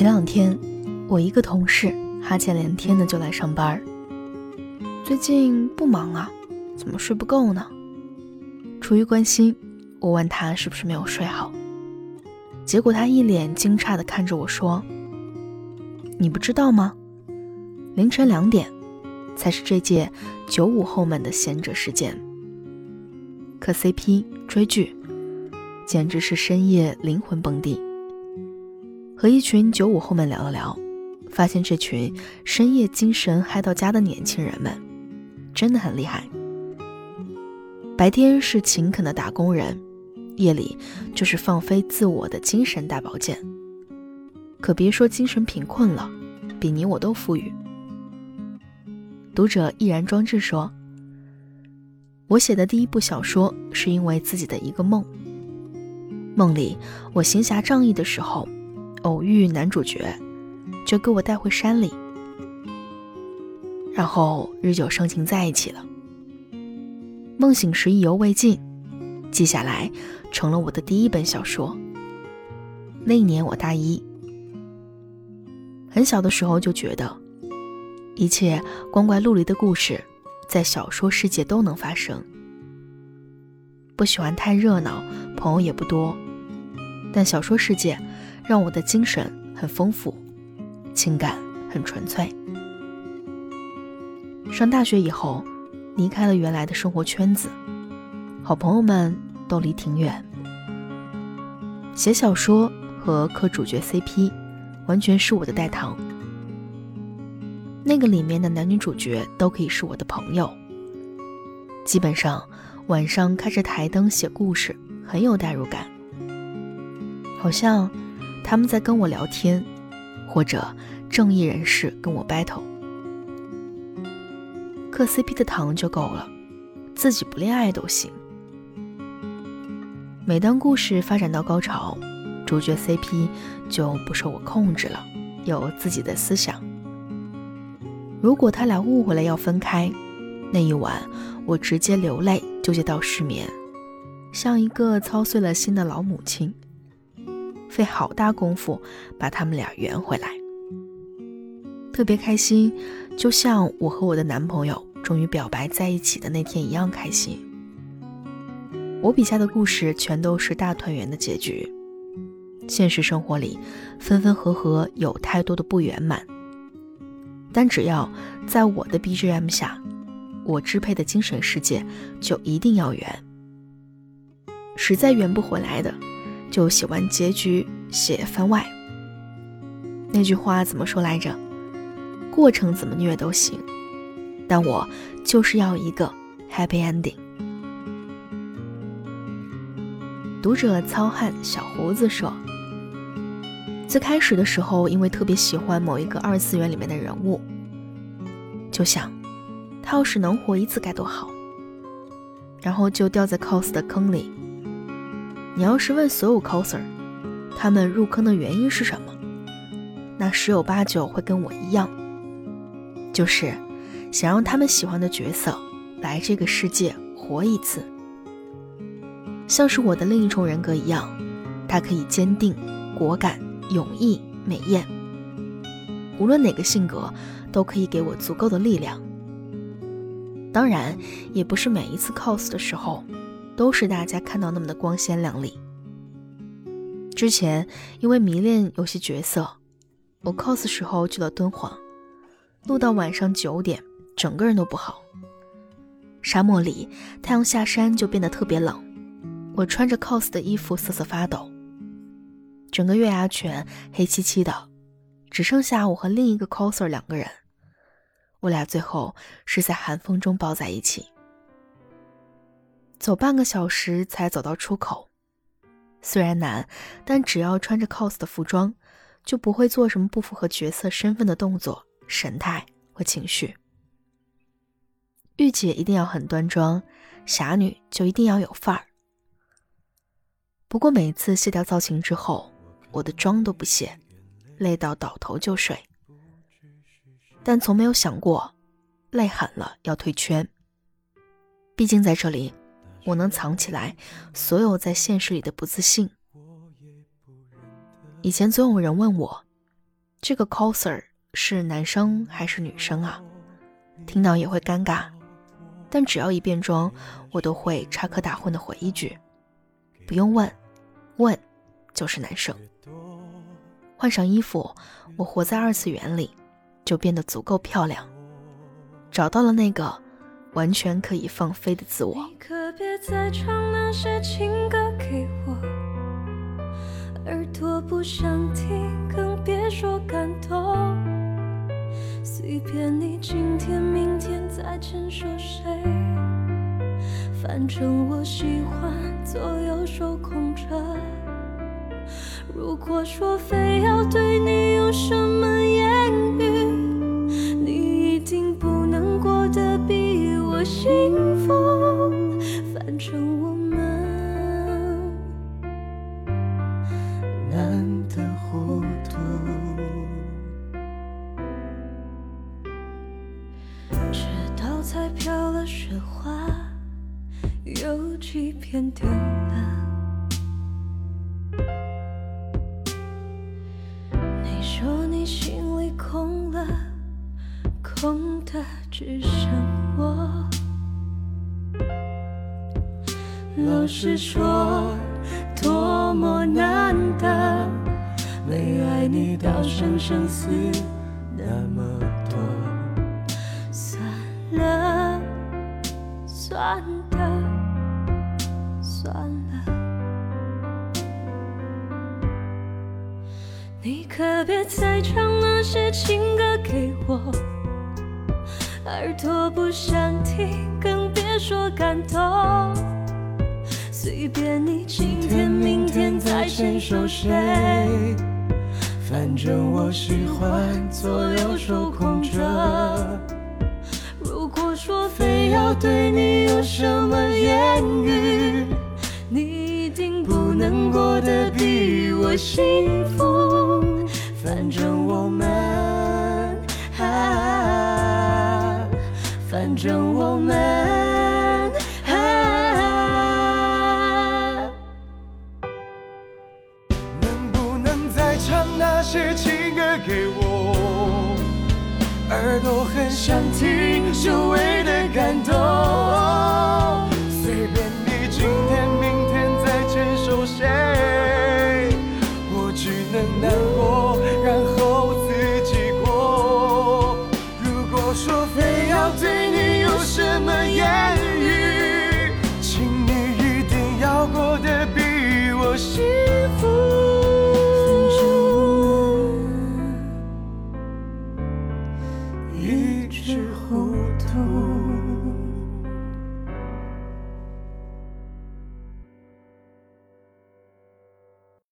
前两天，我一个同事哈欠连天的就来上班。最近不忙啊？怎么睡不够呢？出于关心，我问他是不是没有睡好。结果他一脸惊诧的看着我说：“你不知道吗？凌晨两点，才是这届九五后们的贤者时间。磕 CP、追剧，简直是深夜灵魂蹦迪。”和一群九五后们聊了聊，发现这群深夜精神嗨到家的年轻人们，真的很厉害。白天是勤恳的打工人，夜里就是放飞自我的精神大保健。可别说精神贫困了，比你我都富裕。读者毅然装置说：“我写的第一部小说是因为自己的一个梦，梦里我行侠仗义的时候。”偶遇男主角，就给我带回山里，然后日久生情在一起了。梦醒时意犹未尽，记下来成了我的第一本小说。那一年我大一，很小的时候就觉得，一切光怪陆离的故事，在小说世界都能发生。不喜欢太热闹，朋友也不多，但小说世界。让我的精神很丰富，情感很纯粹。上大学以后，离开了原来的生活圈子，好朋友们都离挺远。写小说和磕主角 CP，完全是我的代糖。那个里面的男女主角都可以是我的朋友。基本上晚上开着台灯写故事，很有代入感，好像。他们在跟我聊天，或者正义人士跟我 battle，磕 CP 的糖就够了，自己不恋爱都行。每当故事发展到高潮，主角 CP 就不受我控制了，有自己的思想。如果他俩误会了要分开，那一晚我直接流泪，纠结到失眠，像一个操碎了心的老母亲。费好大功夫把他们俩圆回来，特别开心，就像我和我的男朋友终于表白在一起的那天一样开心。我笔下的故事全都是大团圆的结局，现实生活里分分合合有太多的不圆满，但只要在我的 BGM 下，我支配的精神世界就一定要圆，实在圆不回来的。就写完结局写番外。那句话怎么说来着？过程怎么虐都行，但我就是要一个 happy ending。读者糙汉小胡子说：“最开始的时候，因为特别喜欢某一个二次元里面的人物，就想他要是能活一次该多好，然后就掉在 cos 的坑里。”你要是问所有 coser，他们入坑的原因是什么？那十有八九会跟我一样，就是想让他们喜欢的角色来这个世界活一次。像是我的另一重人格一样，他可以坚定、果敢、勇毅、美艳，无论哪个性格都可以给我足够的力量。当然，也不是每一次 cos 的时候。都是大家看到那么的光鲜亮丽。之前因为迷恋有些角色，我 cos 时候去了敦煌，录到晚上九点，整个人都不好。沙漠里太阳下山就变得特别冷，我穿着 cos 的衣服瑟瑟发抖。整个月牙泉黑漆漆的，只剩下我和另一个 coser 两个人，我俩最后是在寒风中抱在一起。走半个小时才走到出口，虽然难，但只要穿着 cos 的服装，就不会做什么不符合角色身份的动作、神态和情绪。御姐一定要很端庄，侠女就一定要有范儿。不过每次卸掉造型之后，我的妆都不卸，累到倒头就睡。但从没有想过，累狠了要退圈。毕竟在这里。我能藏起来所有在现实里的不自信。以前总有人问我，这个 coser 是男生还是女生啊？听到也会尴尬，但只要一变装，我都会插科打诨的回一句：“不用问，问就是男生。”换上衣服，我活在二次元里，就变得足够漂亮，找到了那个完全可以放飞的自我。你可别再唱那些情歌给我，耳朵不想听，更别说感动。随便你今天、明天再牵手谁，反正我喜欢左右手空着。如果说非要对你有什么言语，有几片丢了。空的只剩我。老实说，多么难得，没爱你到生生死那么多。算了，算了，算了，你可别再唱那些情歌给我。耳朵不想听，更别说感动。随便你今天、明天再牵手谁，反正我喜欢左右手空着。如果说非要对你有什么言语，比我幸福。反正我们。反正我们能不能再唱那些情歌给我？耳朵很想听久违的感动。